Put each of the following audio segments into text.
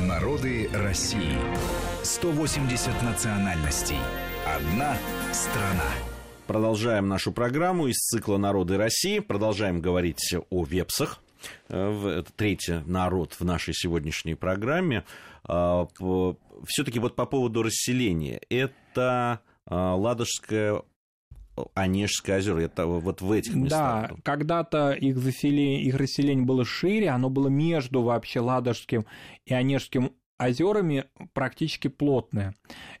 Народы России. 180 национальностей. Одна страна. Продолжаем нашу программу из цикла «Народы России». Продолжаем говорить о вепсах. Э, это третий народ в нашей сегодняшней программе. А, Все-таки вот по поводу расселения. Это а, Ладожское Онежское озеро, это вот в этих местах. Да, когда-то их, заселение, их расселение было шире, оно было между вообще Ладожским и Онежским озерами практически плотное.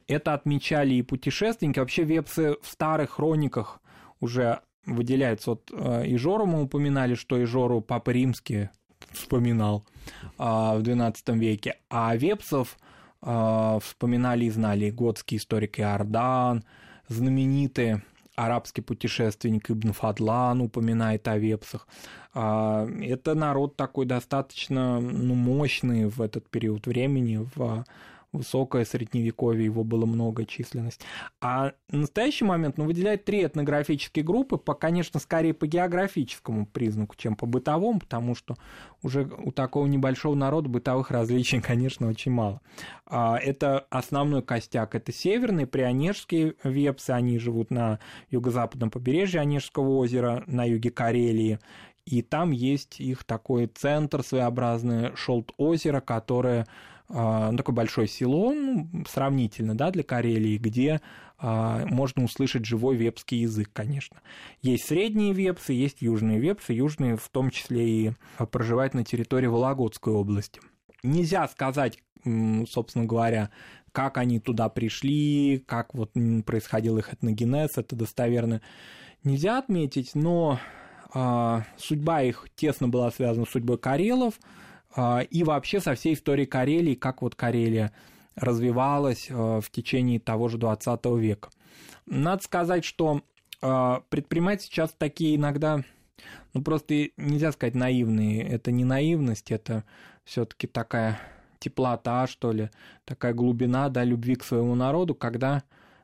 Это отмечали и путешественники. Вообще вепсы в старых хрониках уже выделяются. Вот э, Ижору мы упоминали, что Ижору Папа Римский вспоминал а, в XII веке. А вепсов а, вспоминали и знали готский историк Иордан, знаменитые арабский путешественник Ибн Фадлан упоминает о вепсах. А, это народ такой достаточно ну, мощный в этот период времени, в высокое средневековье, его было много численность. А в настоящий момент ну, выделяет три этнографические группы, по, конечно, скорее по географическому признаку, чем по бытовому, потому что уже у такого небольшого народа бытовых различий, конечно, очень мало. А, это основной костяк, это северные прионежские вепсы, они живут на юго-западном побережье Онежского озера, на юге Карелии, и там есть их такой центр своеобразный, Шолт озеро, которое ну, такое большое село, ну, сравнительно, да, для Карелии, где а, можно услышать живой вепский язык, конечно. Есть средние вепсы, есть южные вепсы, южные в том числе и проживают на территории Вологодской области. Нельзя сказать, собственно говоря, как они туда пришли, как вот происходил их этногенез, это достоверно нельзя отметить, но а, судьба их тесно была связана с судьбой карелов – а, и вообще со всей историей Карелии, как вот Карелия развивалась а, в течение того же 20 века. Надо сказать, что а, предприниматели сейчас такие иногда, ну просто нельзя сказать наивные, это не наивность, это все-таки такая теплота, что ли, такая глубина, да, любви к своему народу, когда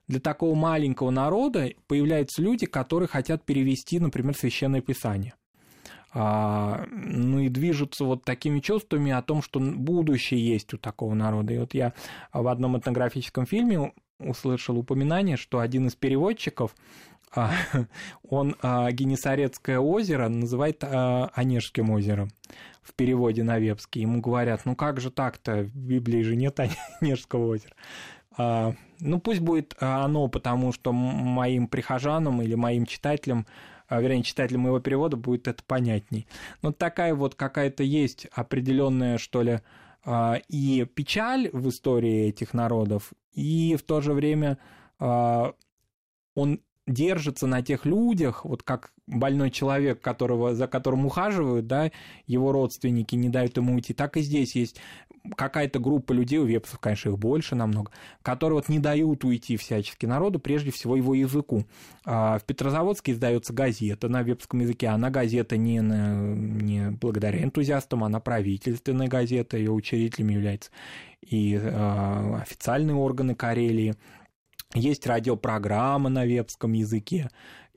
для такого маленького народа появляются люди, которые хотят перевести, например, священное писание а, ну и движутся вот такими чувствами о том, что будущее есть у такого народа. И вот я в одном этнографическом фильме услышал упоминание, что один из переводчиков а, он а, Генесарецкое озеро называет а, Онежским озером в переводе на вепский. Ему говорят, ну как же так-то, в Библии же нет Онежского озера. А, ну пусть будет оно, потому что моим прихожанам или моим читателям а, вернее, читателю моего перевода будет это понятней. Но такая вот какая-то есть определенная, что ли, а, и печаль в истории этих народов, и в то же время а, он держится на тех людях, вот как больной человек, которого, за которым ухаживают, да, его родственники не дают ему уйти, так и здесь есть какая-то группа людей, у вепсов, конечно, их больше намного, которые вот не дают уйти всячески народу, прежде всего его языку. А в Петрозаводске издается газета на вепском языке, она газета не, на, не благодаря энтузиастам, она правительственная газета, ее учредителем является и э, официальные органы Карелии, есть радиопрограмма на вебском языке,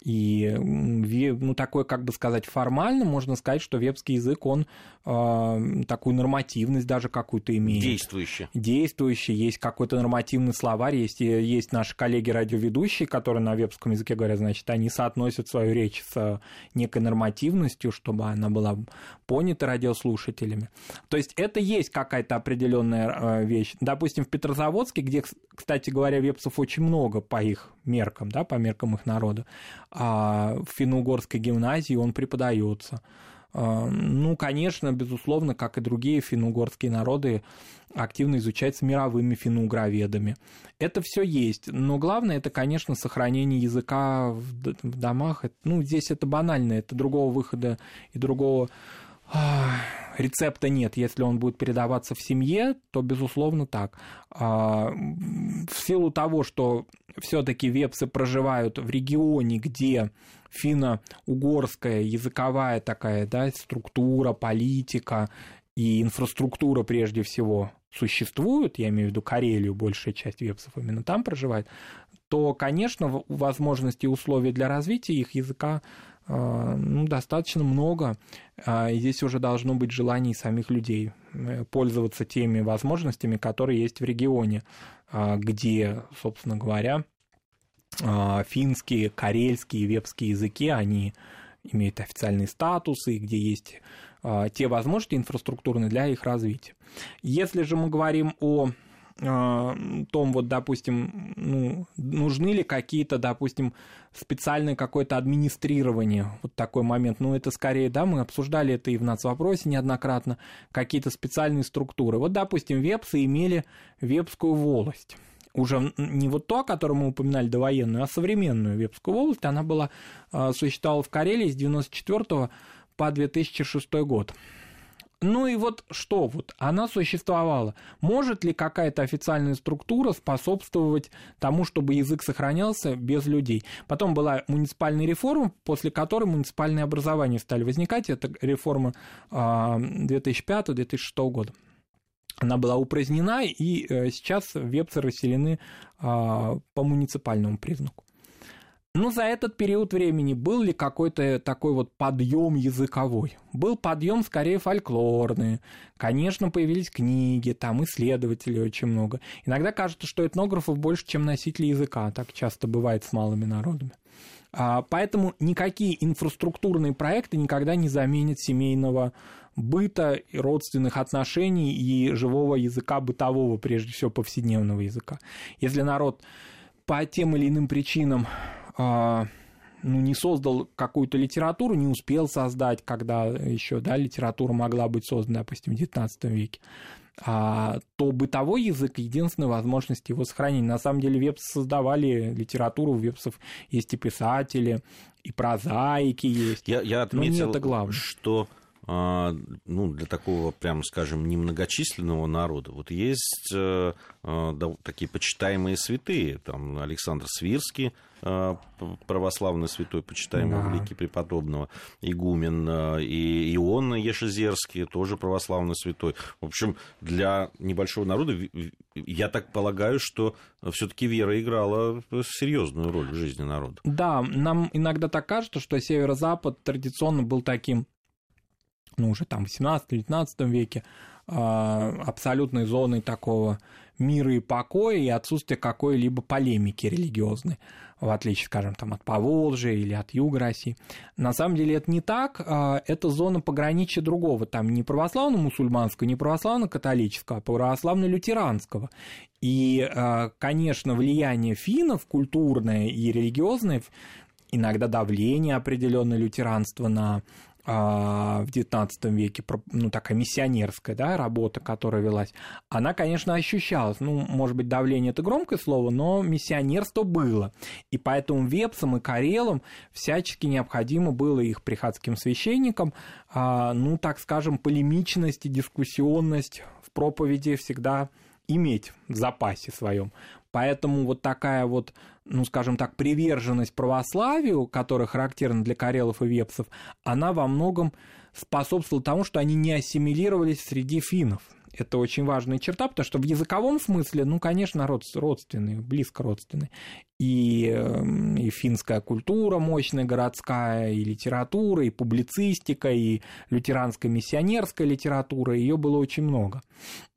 и ну, такой, как бы сказать, формально можно сказать, что вебский язык, он такую нормативность даже какую-то имеет. Действующий. Действующий. Есть какой-то нормативный словарь, есть, есть наши коллеги-радиоведущие, которые на вебском языке говорят, значит, они соотносят свою речь с некой нормативностью, чтобы она была понята радиослушателями. То есть это есть какая-то определенная э, вещь. Допустим, в Петрозаводске, где, кстати говоря, вебцев очень много по их меркам, да, по меркам их народа, а в финно-угорской гимназии он преподается. А, ну, конечно, безусловно, как и другие финно-угорские народы, активно изучается мировыми финно-угроведами. Это все есть, но главное это, конечно, сохранение языка в домах. Ну, здесь это банально, это другого выхода и другого рецепта нет. Если он будет передаваться в семье, то, безусловно, так. А, в силу того, что все-таки вепсы проживают в регионе, где финно-угорская языковая такая да, структура, политика и инфраструктура прежде всего существуют, я имею в виду Карелию, большая часть вепсов именно там проживает, то, конечно, возможностей и условий для развития их языка ну, достаточно много. А, и здесь уже должно быть желание самих людей э, пользоваться теми возможностями, которые есть в регионе, где, собственно говоря, финские, карельские, вепские языки, они имеют официальные статусы, где есть те возможности инфраструктурные для их развития. Если же мы говорим о том, вот, допустим, ну, нужны ли какие-то, допустим, специальное какое-то администрирование, вот такой момент, ну, это скорее, да, мы обсуждали это и в нацвопросе неоднократно, какие-то специальные структуры. Вот, допустим, вепсы имели вепскую волость. Уже не вот то, о котором мы упоминали, довоенную, а современную Вепскую волость, она была, а, существовала в Карелии с 94 по 2006 год. Ну и вот что вот, она существовала. Может ли какая-то официальная структура способствовать тому, чтобы язык сохранялся без людей? Потом была муниципальная реформа, после которой муниципальные образования стали возникать. Это реформа 2005-2006 а, года. Она была упразднена, и э, сейчас вепсы расселены а, по муниципальному признаку. Ну, за этот период времени был ли какой-то такой вот подъем языковой? Был подъем скорее фольклорный. Конечно, появились книги, там исследователей очень много. Иногда кажется, что этнографов больше, чем носителей языка. Так часто бывает с малыми народами. А, поэтому никакие инфраструктурные проекты никогда не заменят семейного быта, и родственных отношений и живого языка бытового, прежде всего повседневного языка. Если народ по тем или иным причинам ну, не создал какую-то литературу, не успел создать, когда еще да, литература могла быть создана, допустим, в XIX веке, а, то бытовой язык — единственная возможность его сохранения. На самом деле вепсы создавали литературу, у вепсов есть и писатели, и прозаики есть. Я, я отметил, это что а, ну, для такого, прямо скажем, немногочисленного народа. Вот есть э, э, да, такие почитаемые святые, там Александр Свирский, э, православный святой, почитаемый да. великий преподобного, игумен, и Иоанн Ешезерский, тоже православный святой. В общем, для небольшого народа, я так полагаю, что все-таки вера играла серьезную роль в жизни народа. Да, нам иногда так кажется, что северо-запад традиционно был таким ну, уже там в 18-19 веке, а, абсолютной зоной такого мира и покоя и отсутствия какой-либо полемики религиозной, в отличие, скажем, там, от Поволжья или от Юга России. На самом деле это не так, а, это зона пограничья другого, там не православно-мусульманского, не православно-католического, а православно-лютеранского. И, а, конечно, влияние финнов культурное и религиозное, иногда давление определенное лютеранства на в XIX веке, ну, такая миссионерская да, работа, которая велась, она, конечно, ощущалась. Ну, может быть, давление – это громкое слово, но миссионерство было. И поэтому вепсам и карелам всячески необходимо было их приходским священникам, а, ну, так скажем, полемичность и дискуссионность в проповеди всегда иметь в запасе своем. Поэтому вот такая вот, ну, скажем так, приверженность православию, которая характерна для карелов и вепсов, она во многом способствовала тому, что они не ассимилировались среди финнов. Это очень важная черта, потому что в языковом смысле, ну, конечно, народ родственный, близко родственный. И, эм, и финская культура мощная, городская, и литература, и публицистика, и лютеранская миссионерская литература, ее было очень много.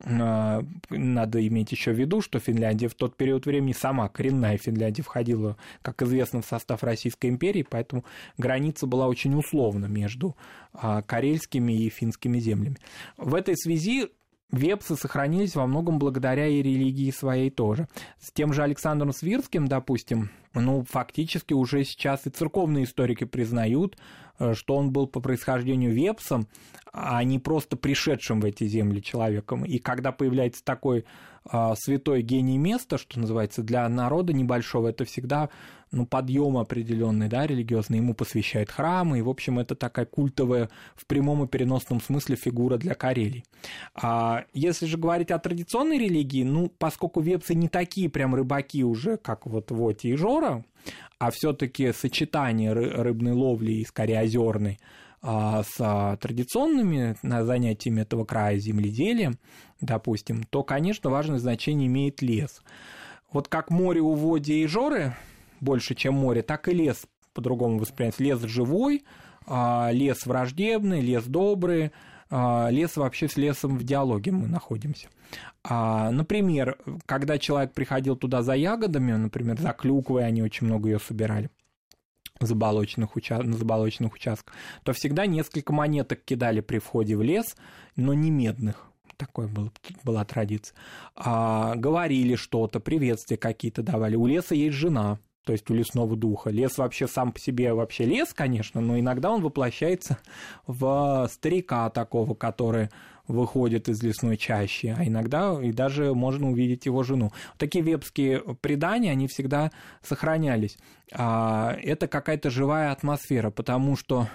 А, надо иметь еще в виду, что Финляндия в тот период времени сама, коренная Финляндия, входила, как известно, в состав Российской империи, поэтому граница была очень условна между а, карельскими и финскими землями. В этой связи вепсы сохранились во многом благодаря и религии своей тоже. С тем же Александром Свирским, допустим, ну, фактически уже сейчас и церковные историки признают, э, что он был по происхождению вепсом, а не просто пришедшим в эти земли человеком. И когда появляется такой а, святой гений места, что называется, для народа небольшого, это всегда ну, подъем определенный, да, религиозный, ему посвящают храмы, и, в общем, это такая культовая в прямом и переносном смысле фигура для Карелии. А если же говорить о традиционной религии, ну, поскольку вепсы не такие прям рыбаки уже, как вот Воти и Жора, а все-таки сочетание рыбной ловли и скорее озерной а, с традиционными занятиями этого края земледелием, допустим, то, конечно, важное значение имеет лес. вот как море у Води и Жоры больше, чем море, так и лес по-другому воспринимается. Лес живой, а, лес враждебный, лес добрый, а, лес вообще с лесом в диалоге мы находимся. А, например, когда человек приходил туда за ягодами, например, за клюквой, они очень много ее собирали, заболоченных уча... на заболоченных участках, то всегда несколько монеток кидали при входе в лес, но не медных. Такой был, была традиция. А, говорили что-то, приветствия какие-то давали. У леса есть жена, то есть у лесного духа. Лес вообще сам по себе вообще лес, конечно, но иногда он воплощается в старика такого, который выходит из лесной чащи, а иногда и даже можно увидеть его жену. Такие вебские предания, они всегда сохранялись. А, это какая-то живая атмосфера, потому что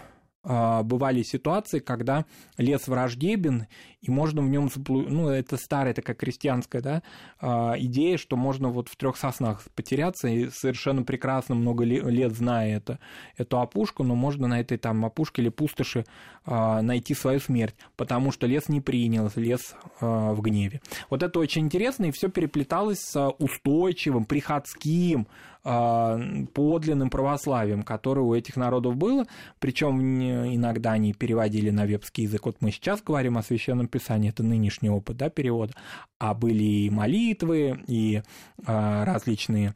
бывали ситуации, когда лес враждебен, и можно в нем заблудиться. Ну, это старая такая крестьянская да, а, идея, что можно вот в трех соснах потеряться, и совершенно прекрасно много лет зная это, эту опушку, но можно на этой там опушке или пустоши а, найти свою смерть, потому что лес не принял, лес в гневе. Вот это очень интересно, и все переплеталось с устойчивым, приходским, а, подлинным православием, которое у этих народов было, причем иногда они переводили на вебский язык. Вот мы сейчас говорим о священном писании, это нынешний опыт да, перевода, а были и молитвы, и а, различные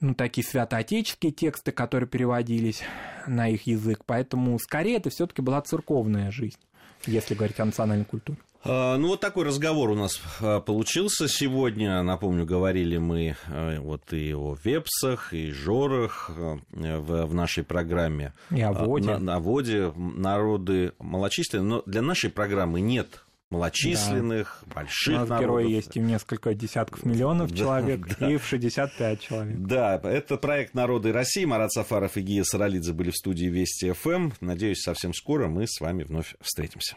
ну, такие святоотеческие тексты, которые переводились на их язык. Поэтому скорее это все-таки была церковная жизнь, если говорить о национальной культуре. А, ну, вот такой разговор у нас а, получился сегодня. Напомню, говорили мы а, вот и о вепсах, и жорах в, в нашей программе. И о воде. На, на воде народы малочисленные. Но для нашей программы нет малочисленных, да. больших У нас народов. герои есть и в несколько десятков миллионов да, человек, да. и в 65 человек. Да, это проект «Народы России». Марат Сафаров и Гия Саралидзе были в студии Вести ФМ. Надеюсь, совсем скоро мы с вами вновь встретимся.